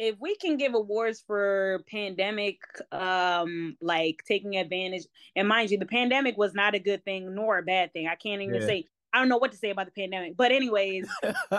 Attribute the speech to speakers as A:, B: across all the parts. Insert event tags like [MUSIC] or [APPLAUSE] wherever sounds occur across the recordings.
A: if we can give awards for pandemic um like taking advantage and mind you the pandemic was not a good thing nor a bad thing. I can't even yeah. say i don't know what to say about the pandemic but anyways. [LAUGHS]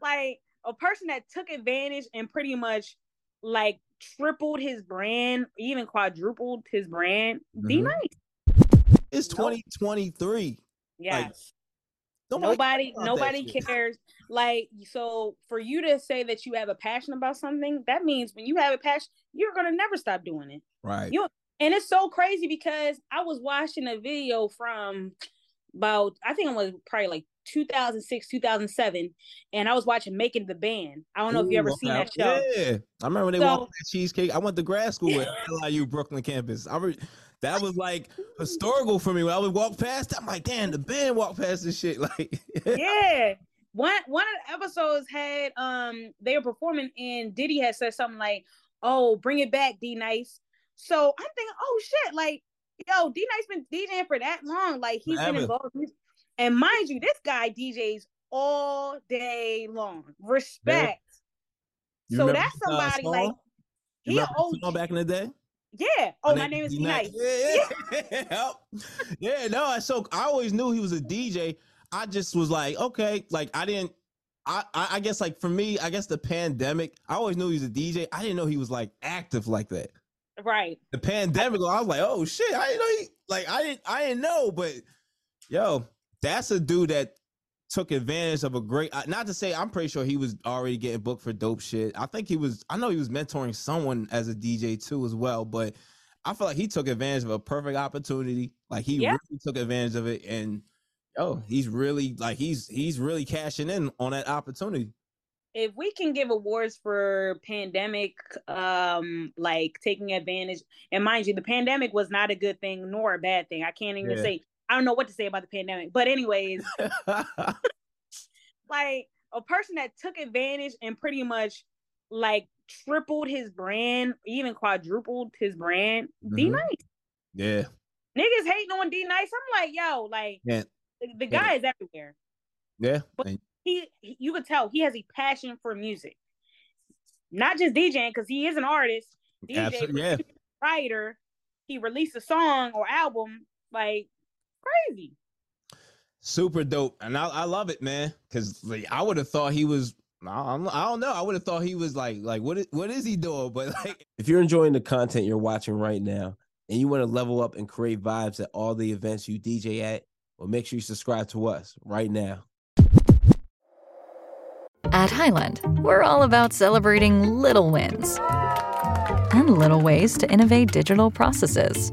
A: Like a person that took advantage and pretty much like tripled his brand even quadrupled his brand mm-hmm. D Nice.
B: It's 2023
A: yes like, Nobody, nobody, cares. Like, so for you to say that you have a passion about something, that means when you have a passion, you're gonna never stop doing it.
B: Right.
A: You and it's so crazy because I was watching a video from about I think it was probably like 2006, 2007, and I was watching Making the Band. I don't know Ooh, if you ever seen that show.
B: Yeah, I remember when they so, walked that cheesecake. I went to grad school at LIU Brooklyn campus. I re- that was like historical for me. When I would walk past, I'm like, damn, the band walked past this shit. [LAUGHS] Like,
A: yeah. One one of the episodes had um they were performing and Diddy had said something like, "Oh, bring it back, D Nice." So I'm thinking, oh shit, like yo, D Nice been DJing for that long, like he's Forever. been involved. And mind you, this guy DJs all day long. Respect. So that's somebody like
B: he old back in the day.
A: Yeah. Oh, my, my name is D Nice. Yeah,
B: yeah. [LAUGHS] yeah. No, I so I always knew he was a DJ. I just was like, okay, like I didn't. I, I guess like for me, I guess the pandemic. I always knew he was a DJ. I didn't know he was like active like that.
A: Right.
B: The pandemic. I was like, oh shit, I didn't know he like I didn't I didn't know, but yo, that's a dude that took advantage of a great not to say i'm pretty sure he was already getting booked for dope shit i think he was i know he was mentoring someone as a dj too as well but i feel like he took advantage of a perfect opportunity like he yeah. really took advantage of it and oh he's really like he's he's really cashing in on that opportunity
A: if we can give awards for pandemic um like taking advantage and mind you the pandemic was not a good thing nor a bad thing i can't even yeah. say I don't know what to say about the pandemic. But anyways, [LAUGHS] like a person that took advantage and pretty much like tripled his brand, even quadrupled his brand. Mm-hmm. D Nice.
B: Yeah.
A: Niggas hating on D Nice. I'm like, yo, like yeah. the, the guy yeah. is everywhere.
B: Yeah.
A: But he, you could tell he has a passion for music. Not just DJing, because he is an artist. DJ, yeah. writer. He released a song or album. Like crazy.
B: Super dope, and I, I love it, man. Because like, I would have thought he was. I don't, I don't know. I would have thought he was like, like what? Is, what is he doing? [LAUGHS] But like,
C: if you're enjoying the content you're watching right now, and you want to level up and create vibes at all the events you DJ at, well, make sure you subscribe to us right now.
D: At Highland, we're all about celebrating little wins and little ways to innovate digital processes